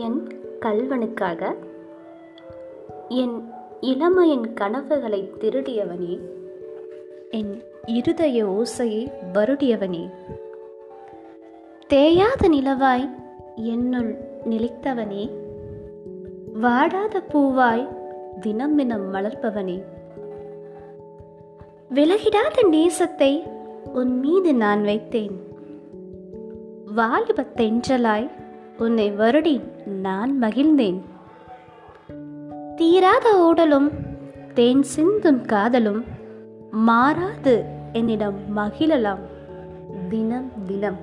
என் கல்வனுக்காக என் இளமையின் கனவுகளை திருடியவனே. என் இருதய ஓசையை வருடியவனே. தேயாத நிலவாய் என்னுள் நிலைத்தவனே. வாடாத பூவாய் தினம் தினம் மலர்பவனே. விலகிடாத நேசத்தை உன் மீது நான் வைத்தேன். வாலிபத்தென்றலாய் உன்னை வருடி நான் மகிழ்ந்தேன். தீராத ஓடலும் தேன் சிந்தும் காதலும் மாறாது என்னிடம் மகிழலாம். தினம் தினம்